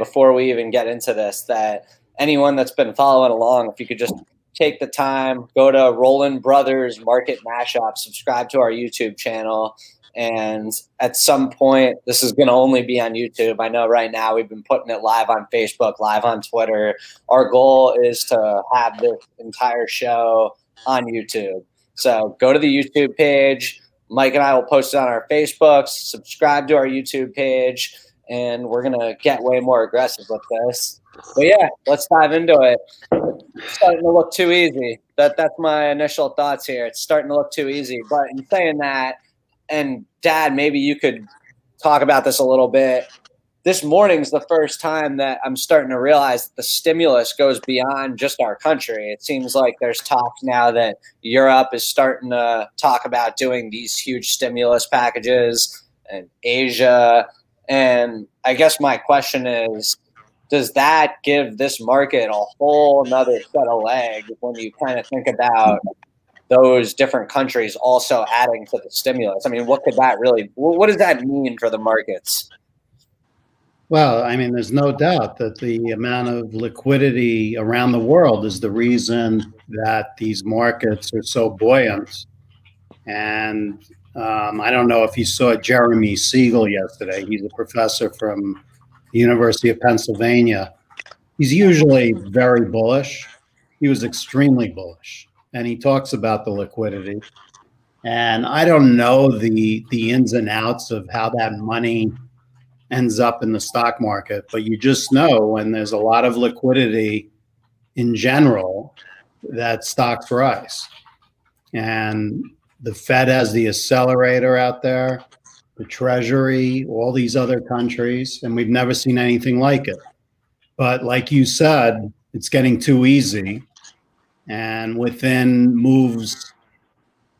before we even get into this that anyone that's been following along, if you could just take the time, go to Roland Brothers Market Mashup, subscribe to our YouTube channel. And at some point, this is going to only be on YouTube. I know right now we've been putting it live on Facebook, live on Twitter. Our goal is to have this entire show on YouTube. So go to the YouTube page. Mike and I will post it on our Facebooks. Subscribe to our YouTube page, and we're gonna get way more aggressive with this. But yeah, let's dive into it. It's starting to look too easy. That that's my initial thoughts here. It's starting to look too easy. But in saying that, and Dad, maybe you could talk about this a little bit. This morning's the first time that I'm starting to realize that the stimulus goes beyond just our country. It seems like there's talk now that Europe is starting to talk about doing these huge stimulus packages and Asia. And I guess my question is does that give this market a whole another set of legs when you kind of think about those different countries also adding to the stimulus? I mean, what could that really, what does that mean for the markets? Well, I mean, there's no doubt that the amount of liquidity around the world is the reason that these markets are so buoyant. And um, I don't know if you saw Jeremy Siegel yesterday. He's a professor from the University of Pennsylvania. He's usually very bullish. He was extremely bullish, and he talks about the liquidity. And I don't know the the ins and outs of how that money ends up in the stock market, but you just know when there's a lot of liquidity in general that stocks rise. And the Fed has the accelerator out there the Treasury, all these other countries, and we've never seen anything like it. But like you said, it's getting too easy. And within moves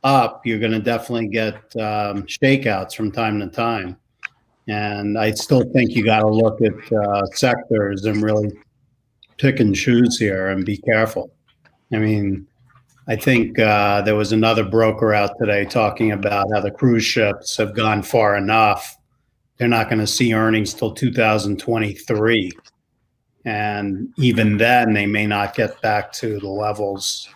up, you're going to definitely get um, shakeouts from time to time. And I still think you got to look at uh, sectors and really pick and choose here and be careful. I mean, I think uh, there was another broker out today talking about how the cruise ships have gone far enough. They're not going to see earnings till 2023. And even then, they may not get back to the levels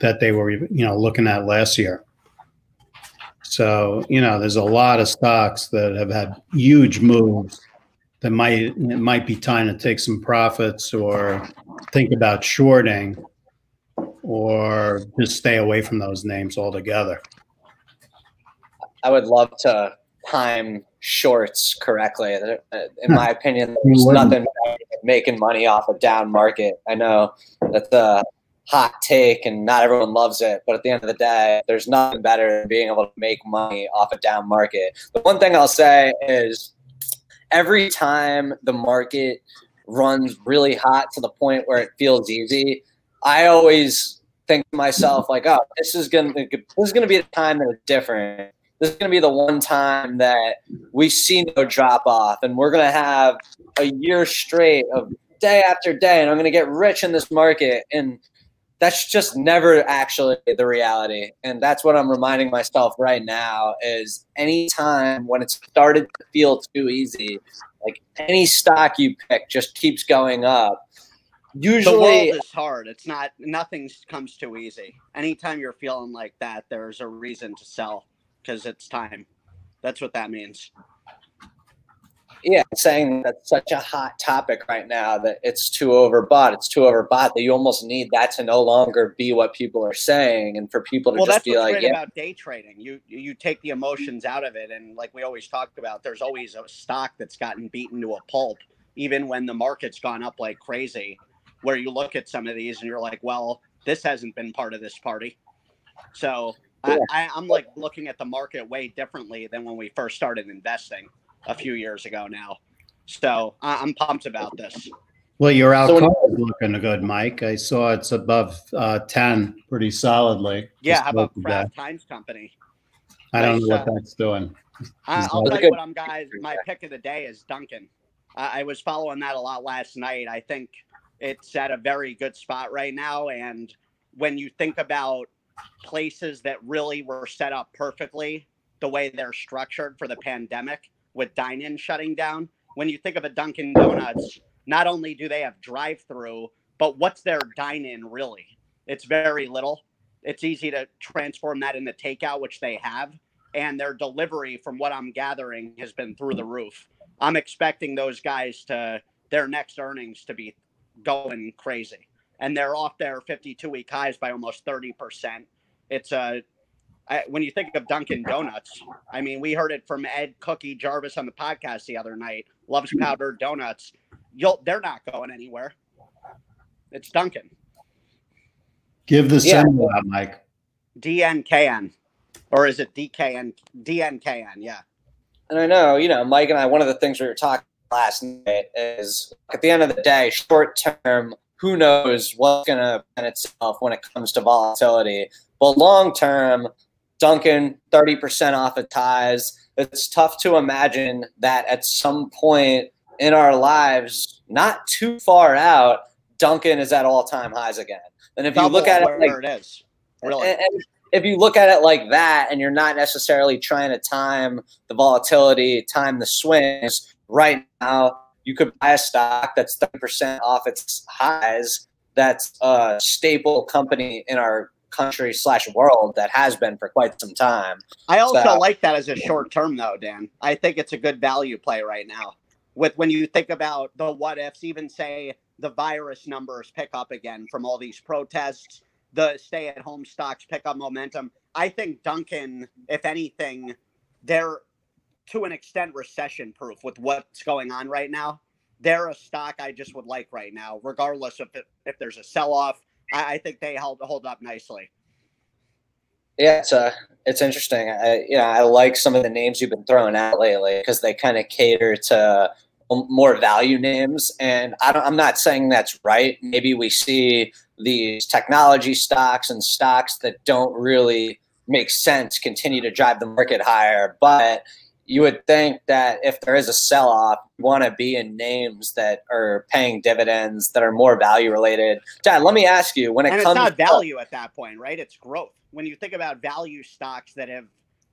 that they were, you know, looking at last year. So, you know, there's a lot of stocks that have had huge moves that might it might be time to take some profits or think about shorting or just stay away from those names altogether? I would love to time shorts correctly. Uh, in my opinion, there's nothing making money off a down market. I know that's a hot take and not everyone loves it, but at the end of the day, there's nothing better than being able to make money off a down market. The one thing I'll say is every time the market runs really hot to the point where it feels easy, I always think to myself like, oh, this is gonna be, this is gonna be a time that is different. This is gonna be the one time that we see no drop off, and we're gonna have a year straight of day after day, and I'm gonna get rich in this market, and that's just never actually the reality. And that's what I'm reminding myself right now is anytime when it started to feel too easy, like any stock you pick just keeps going up usually the world is hard. It's not nothing comes too easy. Anytime you're feeling like that, there's a reason to sell because it's time. That's what that means. Yeah, saying that's such a hot topic right now that it's too overbought. It's too overbought that you almost need that to no longer be what people are saying, and for people to well, just that's be what's like, great yeah. about day trading. You you take the emotions out of it, and like we always talk about, there's always a stock that's gotten beaten to a pulp, even when the market's gone up like crazy where you look at some of these and you're like, well, this hasn't been part of this party. So yeah. I, I'm like looking at the market way differently than when we first started investing a few years ago now. So I'm pumped about this. Well, your outcome is looking good, Mike. I saw it's above uh, 10 pretty solidly. Yeah, how about Kraft Heinz Company? I don't know what uh, that's doing. I, will tell you what I'm guys. My pick of the day is Dunkin'. I was following that a lot last night. I think it's at a very good spot right now. And when you think about places that really were set up perfectly, the way they're structured for the pandemic with dine in shutting down, when you think of a Dunkin' Donuts, not only do they have drive-through, but what's their dine-in really? It's very little. It's easy to transform that into takeout, which they have, and their delivery, from what I'm gathering, has been through the roof. I'm expecting those guys to their next earnings to be going crazy, and they're off their 52 week highs by almost 30 percent. It's a I, when you think of Dunkin' Donuts, I mean, we heard it from Ed Cookie Jarvis on the podcast the other night. Loves powdered donuts. You'll, they're not going anywhere. It's Dunkin'. Give the yeah. symbol out, Mike. DNKN, or is it DKN? DNKN, yeah. And I know, you know, Mike and I. One of the things we were talking last night is at the end of the day, short term, who knows what's going to present itself when it comes to volatility. But long term, Dunkin', 30% off its highs. It's tough to imagine that at some point in our lives, not too far out, Dunkin' is at all time highs again. And if Double you look at it like it is, really. And, and if you look at it like that and you're not necessarily trying to time the volatility, time the swings, right now you could buy a stock that's 30% off its highs that's a staple company in our country slash world that has been for quite some time. I also so, like that as a short term though, Dan. I think it's a good value play right now. With when you think about the what ifs, even say the virus numbers pick up again from all these protests, the stay at home stocks pick up momentum. I think Dunkin', if anything, they're to an extent recession proof with what's going on right now. They're a stock I just would like right now, regardless of if there's a sell off I, I think they held hold up nicely. Yeah, it's uh, it's interesting. I, you know, I like some of the names you've been throwing out lately because they kind of cater to more value names. And I don't, I'm not saying that's right. Maybe we see these technology stocks and stocks that don't really make sense continue to drive the market higher. But you would think that if there is a sell off, you want to be in names that are paying dividends that are more value related. Dad, let me ask you when it and comes it's not value at that point, right? It's growth. When you think about value stocks that have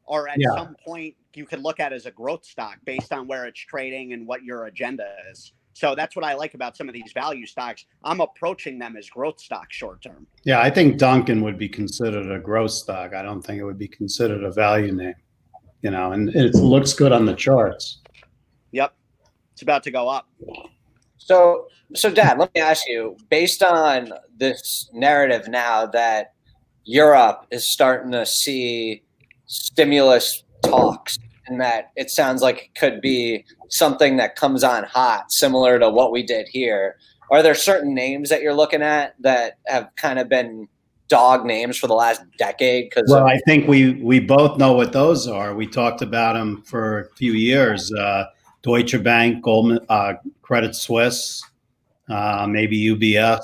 or at yeah. some point you could look at as a growth stock based on where it's trading and what your agenda is. So that's what I like about some of these value stocks. I'm approaching them as growth stocks short term. Yeah, I think Dunkin' would be considered a growth stock. I don't think it would be considered a value name you know, and it looks good on the charts. Yep. It's about to go up. So, so Dad, let me ask you, based on this narrative now that Europe is starting to see stimulus talks and that it sounds like it could be something that comes on hot, similar to what we did here. Are there certain names that you're looking at that have kind of been dog names for the last decade? Because well, I think we we both know what those are. We talked about them for a few years. Uh, Deutsche Bank, Goldman, uh, Credit Suisse, uh, maybe UBS.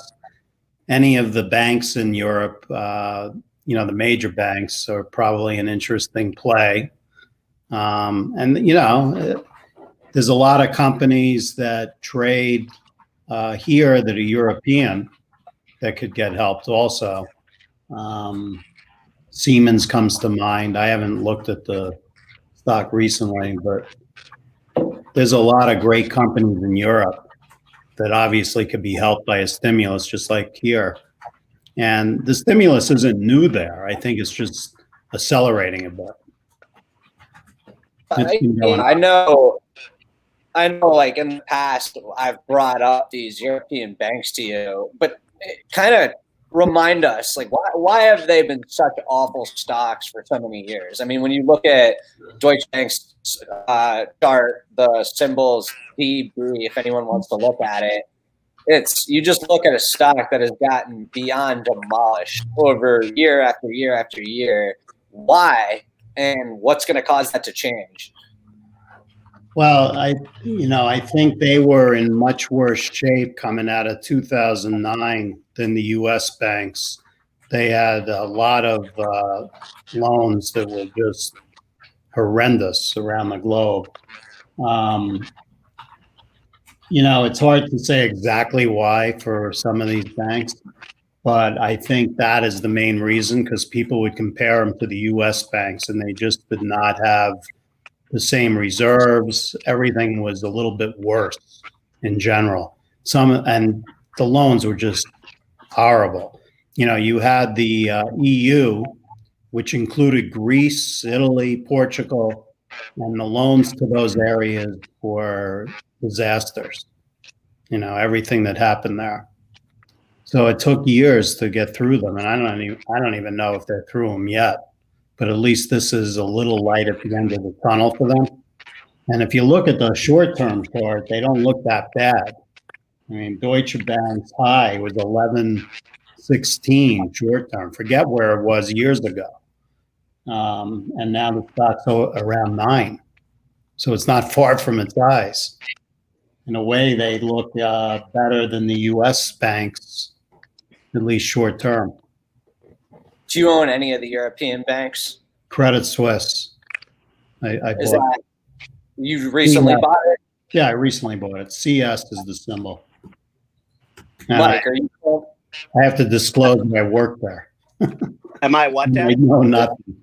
Any of the banks in Europe, uh, you know, the major banks are probably an interesting play. Um, and you know, there's a lot of companies that trade uh, here that are European that could get helped also. Um, Siemens comes to mind. I haven't looked at the stock recently, but there's a lot of great companies in Europe that obviously could be helped by a stimulus, just like here. And the stimulus isn't new there. I think it's just accelerating a bit. I, I know I know like in the past I've brought up these European banks to you, but kind of remind us like why, why have they been such awful stocks for so many years? I mean when you look at deutsche bank's uh, chart the symbols db if anyone wants to look at it it's you just look at a stock that has gotten beyond demolished over year after year after year. Why and what's going to cause that to change? Well, I, you know, I think they were in much worse shape coming out of 2009 than the U.S. banks. They had a lot of uh, loans that were just horrendous around the globe. Um, you know, it's hard to say exactly why for some of these banks, but I think that is the main reason because people would compare them to the U.S. banks, and they just did not have the same reserves. Everything was a little bit worse in general. Some and the loans were just horrible. You know, you had the uh, EU, which included Greece, Italy, Portugal, and the loans to those areas were disasters. You know, everything that happened there. So it took years to get through them, and I don't even I don't even know if they're through them yet. But at least this is a little light at the end of the tunnel for them. And if you look at the short-term chart, they don't look that bad. I mean, Deutsche Bank's high was 11.16 short-term. Forget where it was years ago. Um, and now the stock's around nine. So it's not far from its highs. In a way, they look uh, better than the U.S. banks, at least short term. Do you own any of the European banks? Credit Suisse. I, I Is that you recently bought it? Yeah, I recently bought it. CS is the symbol. Mike, I, are you? I have to disclose my work there. Am I what? I Dad? know nothing.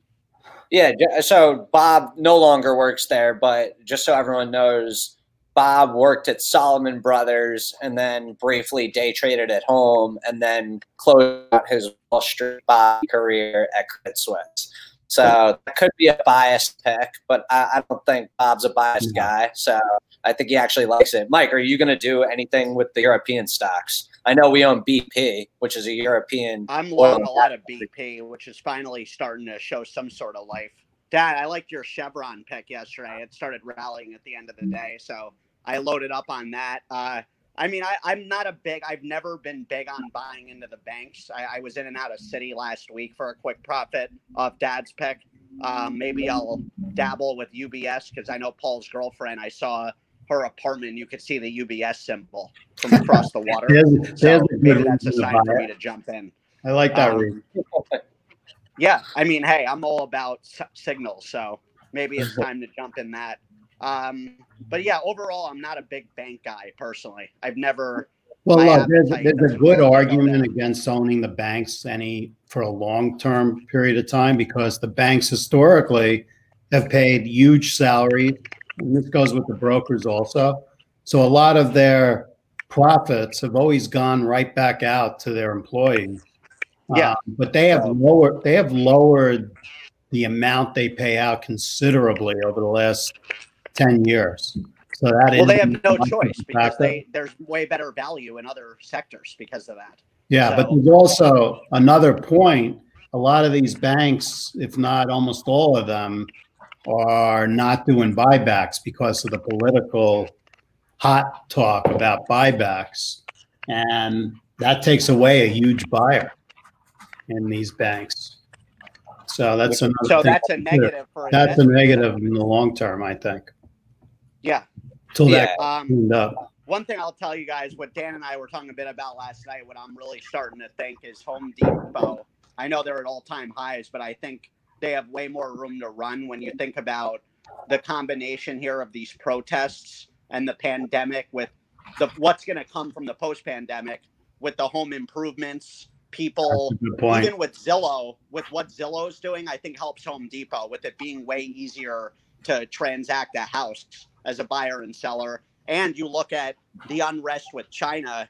Yeah. So Bob no longer works there, but just so everyone knows, Bob worked at Salomon Brothers and then briefly day traded at home and then closed out his Wall Street Bob career at Credit Suisse. So that could be a biased pick, but I, I don't think Bob's a biased No. guy. So I think he actually likes it. Mike, are you going to do anything with the European stocks? I know we own BP, which is a European. I'm Well, long a lot of BP, which is finally starting to show some sort of life. Dad, I liked your Chevron pick yesterday. It started rallying at the end of the day, so I loaded up on that. Uh, I mean, I, I'm not a big. I've never been big on buying into the banks. I, I was in and out of Citi last week for a quick profit off Dad's pick. Um, maybe I'll dabble with UBS because I know Paul's girlfriend. I saw her apartment. You could see the UBS symbol from across the water. There's, So there's maybe that's a sign for me to jump in. I like that Um. Yeah, I mean, hey, I'm all about s- signals, so maybe it's time to jump in that. Um, but yeah, overall, I'm not a big bank guy personally. I've never. Well, look, there's, there's a good argument against owning the banks any for a long-term period of time because the banks historically have paid huge salaries, and this goes with the brokers also. So a lot of their profits have always gone right back out to their employees. Yeah. Um, but they have lowered they have lowered the amount they pay out considerably over the last ten years. So that Well, they have no choice because they there's way better value in other sectors because of that. Yeah, but there's also another point. A lot of these banks, if not almost all of them, are not doing buybacks because of the political hot talk about buybacks. And that takes away a huge buyer in these banks. So that's another So that's a negative for That's a negative in the long term, I think. Yeah. Till Yeah. that Um, up. one thing I'll tell you guys, what Dan and I were talking a bit about last night, what I'm really starting to think is Home Depot. I know they're at all time highs, but I think they have way more room to run when you think about the combination here of these protests and the pandemic with the what's going to come from the post pandemic with the home improvements, people That's a good point. even with Zillow, with what Zillow's doing, I think helps Home Depot with it being way easier to transact a house as a buyer and seller. And you look at the unrest with China,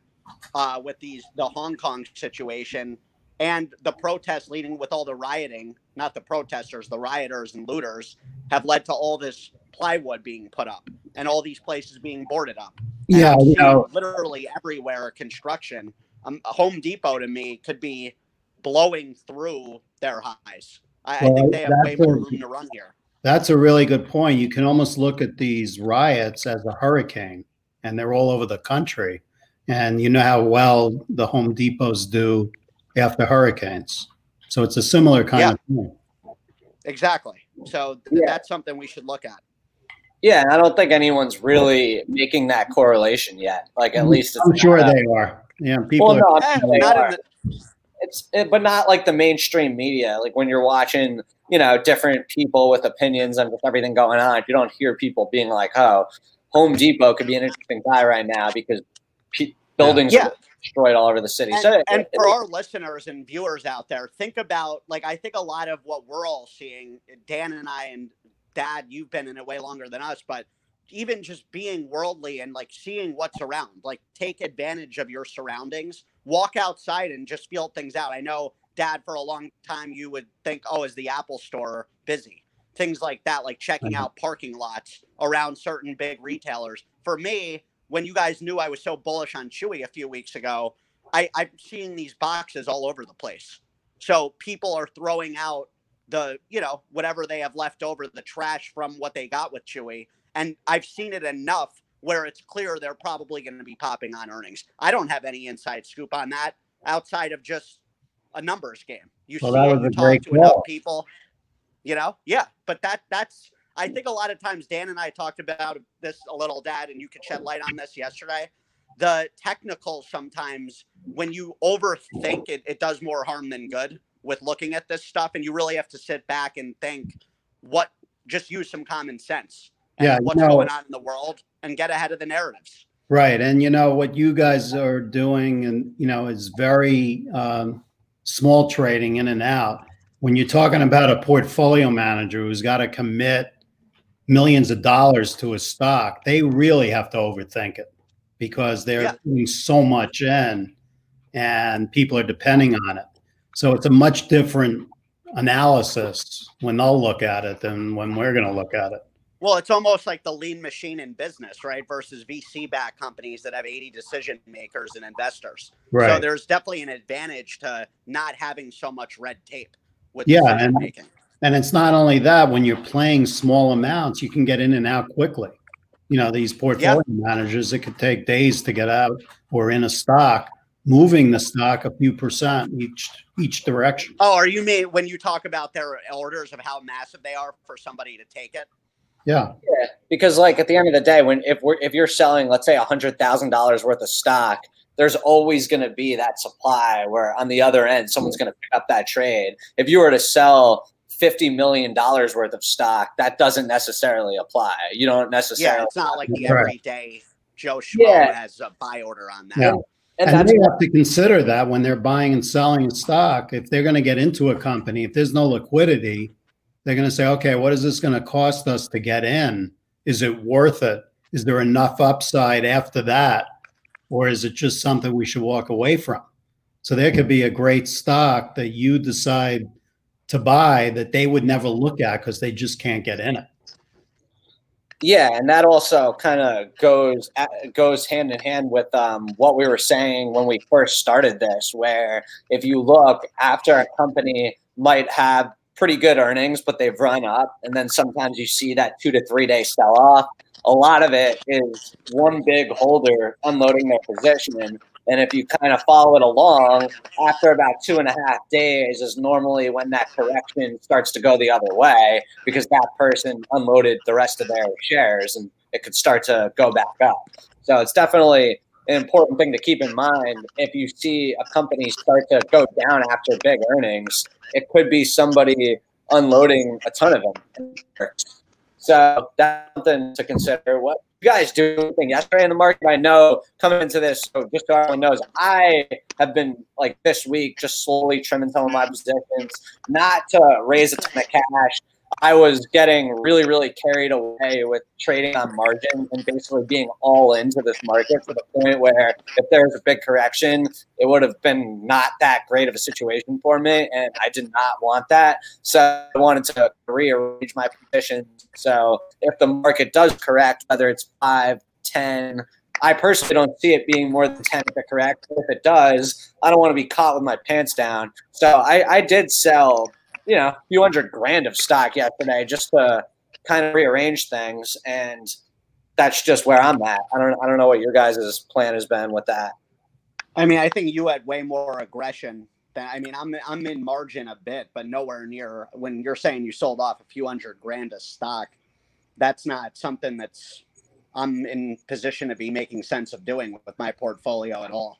uh, with these the Hong Kong situation, and the protests leading with all the rioting, not the protesters, the rioters and looters, have led to all this plywood being put up and all these places being boarded up. And Yeah, you know, literally everywhere construction. Um, Home Depot to me could be blowing through their highs. I, I think they have way more room to run here. That's a really good point. You can almost look at these riots as a hurricane, and they're all over the country. And you know how well the Home Depots do after hurricanes. So it's a similar kind Yeah. of thing. Exactly. So th- Yeah. that's something we should look at. Yeah, and I don't think anyone's really making that correlation yet. Like at least I'm sure not- they are. Yeah, people Well, are. no, I'm Eh, not are. in the, it's it, but not like the mainstream media like when you're watching you know different people with opinions and with everything going on you don't hear people being like oh home depot could be an interesting guy right now because pe- buildings Yeah. are destroyed all over the city and, so it- and it- for our listeners and viewers out there, think about like I think a lot of what we're all seeing, Dan and I and Dad, you've been in it way longer than us, but even just being worldly and like seeing what's around, like take advantage of your surroundings, walk outside and just feel things out. I know, Dad, for a long time, you would think, oh, is the Apple store busy? Things like that, like checking out parking lots around certain big retailers. For me, when you guys knew I was so bullish on Chewy a few weeks ago, I, I'm seeing these boxes all over the place. So people are throwing out the, you know, whatever they have left over, the trash from what they got with Chewy. And I've seen it enough where it's clear they're probably going to be popping on earnings. I don't have any inside scoop on that outside of just a numbers game. You well, see it, you talk to enough people, you know? Yeah. But that that's I think a lot of times Dan and I talked about this a little, Dad, and you could shed light on this yesterday. The technical sometimes when you overthink it, it does more harm than good with looking at this stuff, and you really have to sit back and think what just use some common sense. yeah, what's going on in the world and get ahead of the narratives. Right, and you know what you guys are doing, and you know is very um, small trading in and out. When you're talking about a portfolio manager who's got to commit millions of dollars to a stock, they really have to overthink it because they're yeah. putting so much in and people are depending on it. So it's a much different analysis when they'll look at it than when we're going to look at it. Well, it's almost like the lean machine in business, right? Versus VC backed companies that have 80 decision makers and investors. Right. So there's definitely an advantage to not having so much red tape with yeah, decision making. And it's not only that, when you're playing small amounts, you can get in and out quickly. You know, these portfolio yep. managers, it could take days to get out or in a stock, moving the stock a few percent each each direction. Oh, are you mean when you talk about their orders of how massive they are for somebody to take it? Yeah. Yeah. Because like at the end of the day, when if we're if you're selling, let's say a hundred thousand dollars worth of stock, there's always going to be that supply where on the other end someone's going to pick up that trade. If you were to sell fifty million dollars worth of stock, that doesn't necessarily apply. You don't necessarily. Yeah, it's not like the everyday Joe Schmo yeah. has a buy order on that. Yeah. And, and they have to consider that when they're buying and selling stock. If they're going to get into a company, if there's no liquidity, they're going to say, okay, what is this going to cost us to get in? Is it worth it? Is there enough upside after that? Or is it just something we should walk away from? So there could be a great stock that you decide to buy that they would never look at because they just can't get in it. Yeah, and that also kind of goes goes hand in hand with um, what we were saying when we first started this. Where if you look after a company might have pretty good earnings, but they've run up, and then sometimes you see that two to three day sell off. A lot of it is one big holder unloading their position and if you kind of follow it along, after about two and a half days is normally when that correction starts to go the other way because that person unloaded the rest of their shares and it could start to go back up. So it's definitely an important thing to keep in mind. If you see a company start to go down after big earnings, it could be somebody unloading a ton of them. So that's something to consider. What you guys do anything yesterday in the market? I know coming into this, so just so everyone knows, I have been like this week just slowly trimming some of my positions, not to raise a ton of cash, I was getting really, really carried away with trading on margin and basically being all into this market to the point where if there was a big correction, it would have been not that great of a situation for me. And I did not want that. So I wanted to rearrange my positions. So if the market does correct, whether it's five, 10, I personally don't see it being more than 10 if to correct. If it does, I don't want to be caught with my pants down. So I, I did sell you know, a few hundred grand of stock yesterday just to kind of rearrange things. And that's just where I'm at. I don't, I don't know what your guys' plan has been with that. I mean, I think you had way more aggression than, I mean, I'm, I'm in margin a bit, but nowhere near when you're saying you sold off a few hundred grand of stock. That's not something that's I'm in position to be making sense of doing with my portfolio at all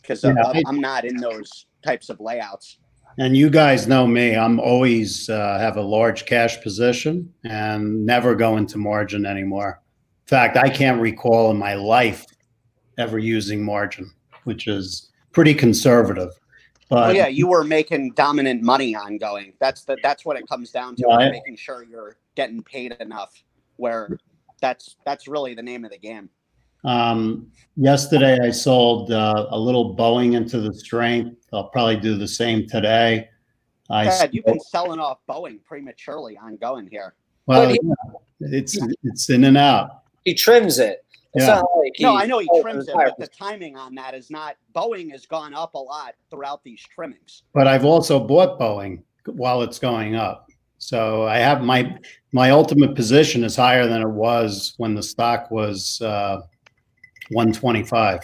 because yeah, I'm not in those types of layouts. And you guys know me. I'm always uh, have a large cash position and never go into margin anymore. In fact, I can't recall in my life ever using margin, which is pretty conservative. But well, yeah, you were making dominant money ongoing. That's the that's what it comes down to. Right. Making sure you're getting paid enough. Where that's that's really the name of the game. Um, yesterday, I sold uh, a little Boeing into the strength. I'll probably do the same today. I Dad, you've been selling off Boeing prematurely ongoing here. well, he- yeah, it's it's in and out. He trims it. It's Yeah. like No, I know he trims it, but the timing on that is not. Boeing has gone up a lot throughout these trimmings. But I've also bought Boeing while it's going up. So I have my my ultimate position is higher than it was when the stock was uh, 125.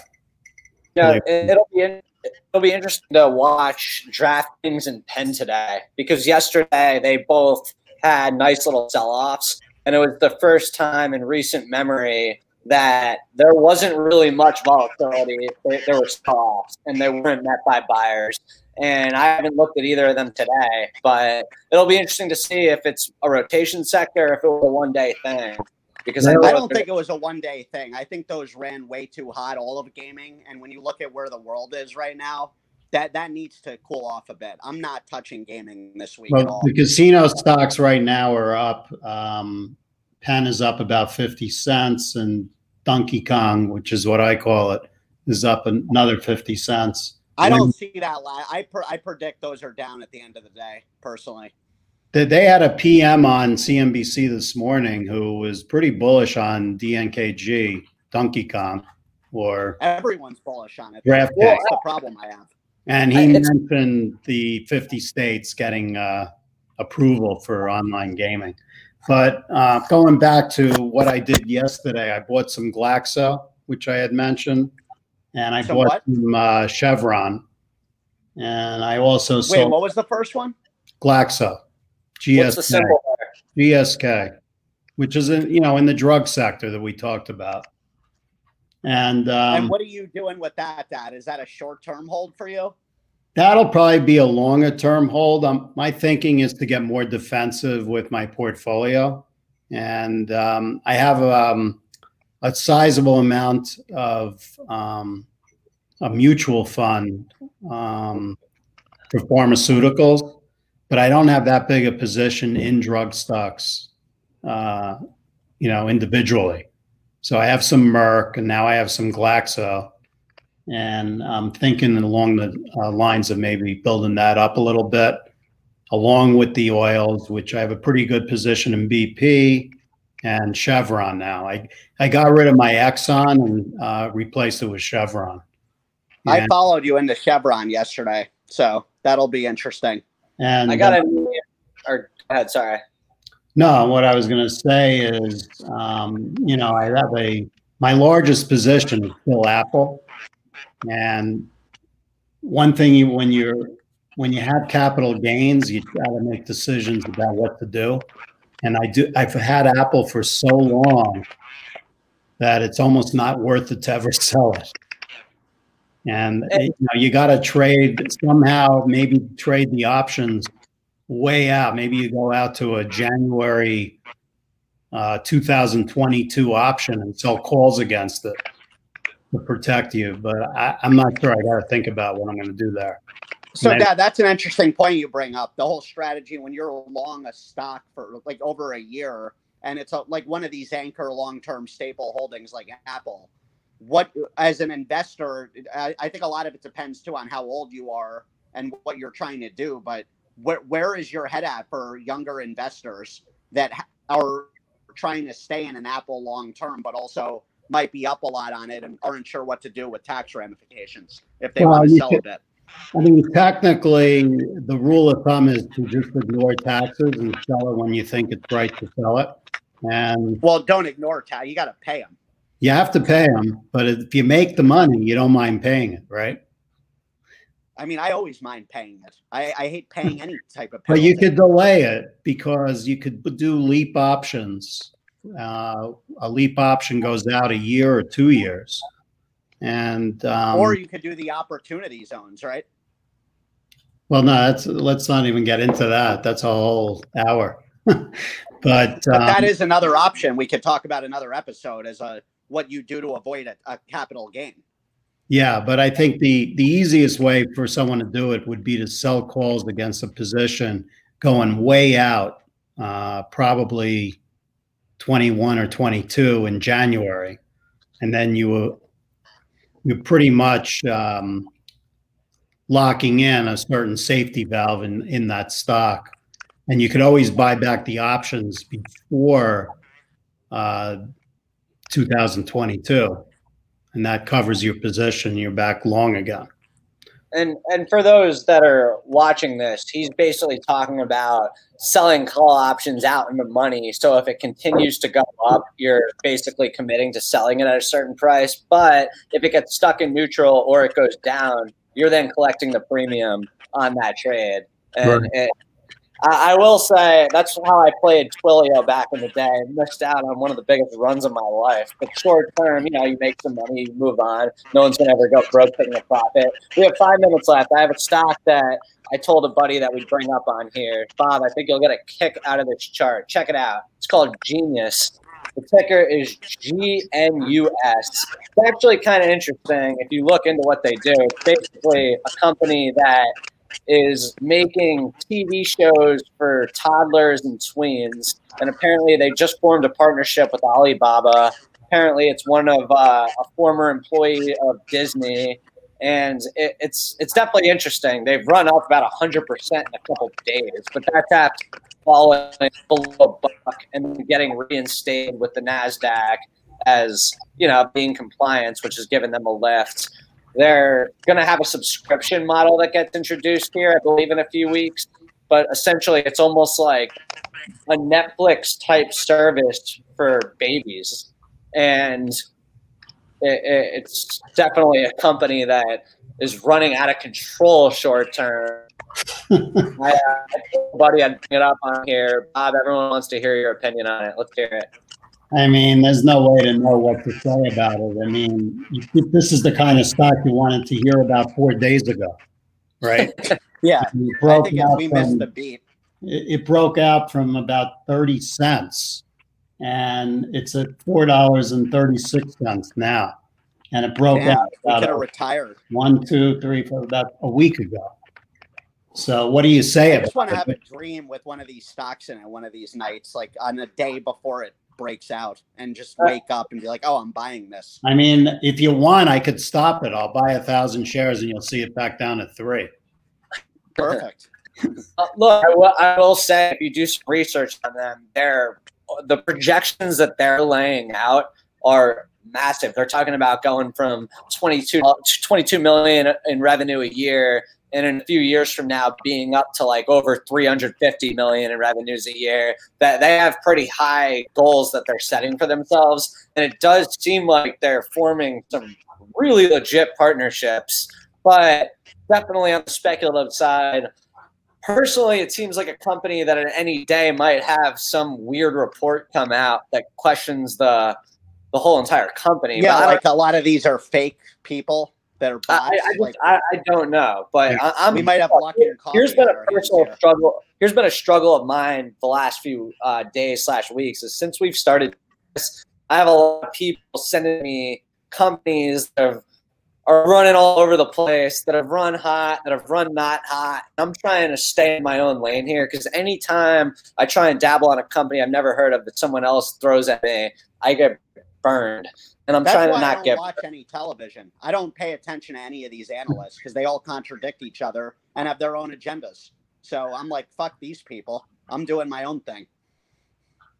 Yeah, it- it'll be it'll be interesting to watch DraftKings and Penn today because yesterday they both had nice little sell-offs, and it was the first time in recent memory that there wasn't really much volatility. There, there were sell-offs, and they weren't met by buyers. And I haven't looked at either of them today, but it'll be interesting to see if it's a rotation sector, if it was a one-day thing. Because I, I don't think it was a one day thing. I think those ran way too hot, all of gaming. And when you look at where the world is right now, that that needs to cool off a bit. I'm not touching gaming this week at Well, all. the casino stocks right now are up. Um, Penn is up about 50 cents, and Donkey Kong, which is what I call it, is up another 50 cents. I don't see that. I per- I predict those are down at the end of the day. Personally, They, they had a PM on CNBC this morning who was pretty bullish on DKNG, Donkey Kong, or everyone's bullish on it. DraftKings. That's the problem I have. and he I- mentioned the 50 states getting uh, approval for online gaming. But uh, going back to what I did yesterday, I bought some Glaxo, which I had mentioned, and I Some bought what? some uh, Chevron, and I also Wait, sold what was the first one? Glaxo, what's the GSK. symbol? GSK, which is in, you know in the drug sector that we talked about. And, um, and what are you doing with that, Dad? Is that a short term hold for you? that'll probably be a longer term hold. Um, my thinking is to get more defensive with my portfolio, and um, I have um, a sizable amount of um, a mutual fund um, for pharmaceuticals, but I don't have that big a position in drug stocks, uh, you know, individually. So I have some Merck, and now I have some Glaxo, and I'm thinking along the uh, lines of maybe building that up a little bit, along with the oils, which I have a pretty good position in BP and Chevron now. I I got rid of my Exxon and uh, replaced it with Chevron. I followed you into Chevron yesterday, so that'll be interesting. And I got uh, or go ahead, sorry. No, what I was going to say is, um, you know, I have a my largest position is still Apple, and one thing you when you're when you have capital gains, you try to make decisions about what to do. And I do. I've had Apple for so long that it's almost not worth it to ever sell it. And you know, you got to trade somehow. Maybe trade the options way out. Maybe you go out to a January uh, 2022 option and sell calls against it to protect you. But I, I'm not sure. I got to think about what I'm going to do there. So. Dad, that's an interesting point you bring up. The whole strategy when you're long a stock for like over a year, and it's a, like one of these anchor long-term staple holdings like Apple. What, as an investor, I, I think a lot of it depends too on how old you are and what you're trying to do. But where where is your head at for younger investors that are trying to stay in an Apple long term, but also might be up a lot on it and aren't sure what to do with tax ramifications if they Well, want to sell could- a bit? I mean, technically, the rule of thumb is to just ignore taxes and sell it when you think it's right to sell it. And Well, don't ignore tax. You got to pay them. You have to pay them, but if you make the money, you don't mind paying it, right? I mean, I always mind paying it. I, I hate paying any type of. But you could delay it because you could do leap options. Uh, a leap option goes out a year or two years, and um, or you could do the opportunity zones, right? well, no, that's let's not even get into that. That's a whole hour. but But um, that is another option. We could talk about another episode as a what you do to avoid a, a capital gain. Yeah, but I think the the easiest way for someone to do it would be to sell calls against a position going way out, uh, probably 21 or 22 in January, and then you you're pretty much um, locking in a certain safety valve in in that stock, and you could always buy back the options before uh, 2022 and that covers your position. You're back long again. And and for those that are watching this, he's basically talking about selling call options out in the money. So if it continues to go up, you're basically committing to selling it at a certain price. But if it gets stuck in neutral or it goes down, you're then collecting the premium on that trade. And right. it, I, will say that's how I played Twilio back in the day. Missed out on one of the biggest runs of my life. But short term, you know, you make some money, you move on. No one's gonna ever go broke taking a profit. We have five minutes left. I have a stock that I told a buddy that we'd bring up on here. Bob, I think you'll get a kick out of this chart. Check it out. It's called Genius. The ticker is GNUS. It's actually kind of interesting if you look into what they do. It's basically a company that is making TV shows for toddlers and tweens. And apparently, they just formed a partnership with Alibaba. Apparently, it's one of uh, a former employee of Disney, and it, it's it's definitely interesting. They've run up about hundred percent in a couple days, but that's after falling below a buck and getting reinstated with the Nasdaq as you know being compliance, which has given them a lift. They're going to have a subscription model that gets introduced here, I believe, in a few weeks. But essentially, it's almost like a Netflix type service for babies. And it, it's definitely a company that is running out of control short term. I, uh, buddy, I'd bring it up on here. Bob, everyone wants to hear your opinion on it. Let's hear it. I mean, there's no way to know what to say about it. I mean, this is the kind of stock you wanted to hear about four days ago, right? yeah, I think we from, missed the beat. It, it, broke out from about 30 cents, and it's at four dollars and 36 cents now. And it broke Damn, out. About could have retired. One, two, three, four, about a week ago. So, what do you say? I just want to have a dream with one of these stocks in it one of these nights, like on the day before it breaks out and just uh, wake up and be like, oh, I'm buying this. I mean, if you want, I could stop it. I'll buy a thousand shares and you'll see it back down to three. Perfect. uh, look, I will, I will say if you do some research on them, they're the projections that they're laying out are massive. They're talking about going from 22, 22 million in revenue a year and in a few years from now being up to like over 350 million in revenues a year that they have pretty high goals that they're setting for themselves. And it does seem like they're forming some really legit partnerships but definitely on the speculative side personally it seems like a company that at any day might have some weird report come out that questions the the whole entire company. Yeah like a lot of these are fake people that are bots? I, I, just, like, I, I, don't know, but I, We might have lucky. Here's been a personal struggle. Here's been a struggle of mine the last few uh, days slash weeks. Is since we've started this, I have a lot of people sending me companies that have, are running all over the place, that have run hot, that have run not hot. I'm trying to stay in my own lane here because anytime I try and dabble on a company I've never heard of that someone else throws at me, I get burned and I'm That's trying to not I don't get watch any television. I don't pay attention to any of these analysts because they all contradict each other and have their own agendas. So I'm like, fuck these people. I'm doing my own thing.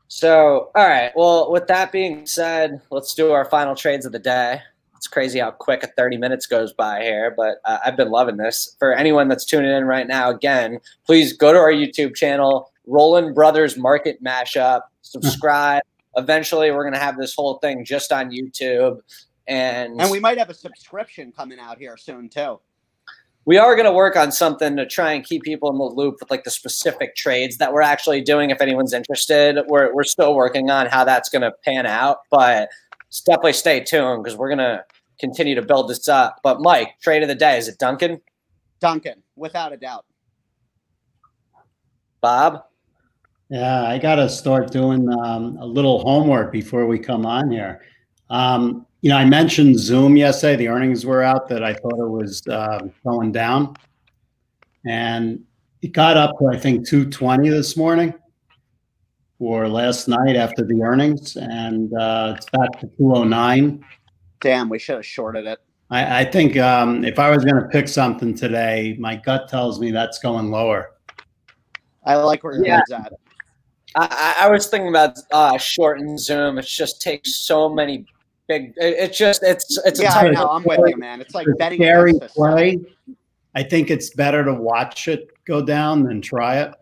So, all right. Well, with that being said, let's do our final trades of the day. It's crazy how quick a 30 minutes goes by here, but uh, I've been loving this. For anyone that's tuning in right now, again, please go to our YouTube channel, Roland Brothers Market Mashup, subscribe eventually we're going to have this whole thing just on YouTube. And, and we might have a subscription coming out here soon too. We are going to work on something to try and keep people in the loop with like the specific trades that we're actually doing. If anyone's interested, we're, we're still working on how that's going to pan out, but definitely stay tuned because we're going to continue to build this up. But Mike, trade of the day, is it Dunkin'? Dunkin', without a doubt. Bob? Yeah, I got to start doing um, a little homework before we come on here. Um, you know, I mentioned Zoom yesterday. The earnings were out that I thought it was uh, going down, and it got up to I think 220 this morning or last night after the earnings, and uh, it's back to 209. Damn, we should have shorted it. I, I think um, if I was going to pick something today, my gut tells me that's going lower. I like where your Yeah. head's at. I, I was thinking about uh, short and zoom. It just takes so many big. It, it's just it's it's Yeah, a I tough. know. I'm with you, man. It's like It's betting scary against the sun. play. I think it's better to watch it go down than try it.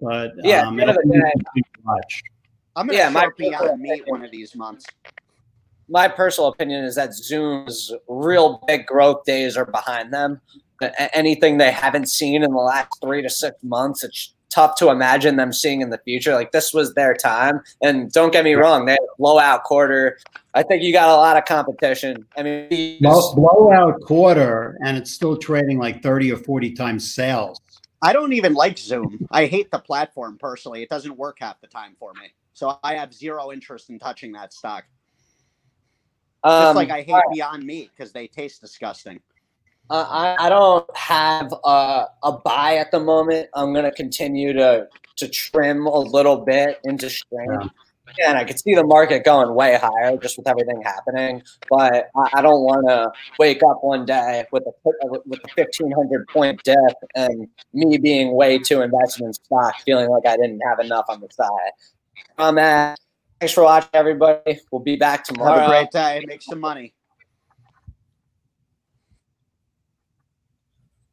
But Yeah, um, at the end it'll day- be too much. I'm gonna Yeah, my- short Beyond Meat one of these months. My personal opinion is that Zoom's real big growth days are behind them. Anything they haven't seen in the last three to six months, it's tough to imagine them seeing in the future. Like this was their time. And don't get me wrong, they had a blowout quarter. I think you got a lot of competition. I mean, these- Blow- blowout quarter, and it's still trading like 30 or 40 times sales. I don't even like Zoom. I hate the platform personally. It doesn't work half the time for me. So I have zero interest in touching that stock. Just um, like I hate Beyond Meat because they taste disgusting. Uh, I, I don't have a, a buy at the moment. I'm going to continue to to trim a little bit into strength. And I could see the market going way higher just with everything happening. But I, I don't want to wake up one day with a with a 1500 point dip and me being way too invested in stock, feeling like I didn't have enough on the side. Um, Thanks for watching, everybody. We'll be back tomorrow. Have a great day. Make some money.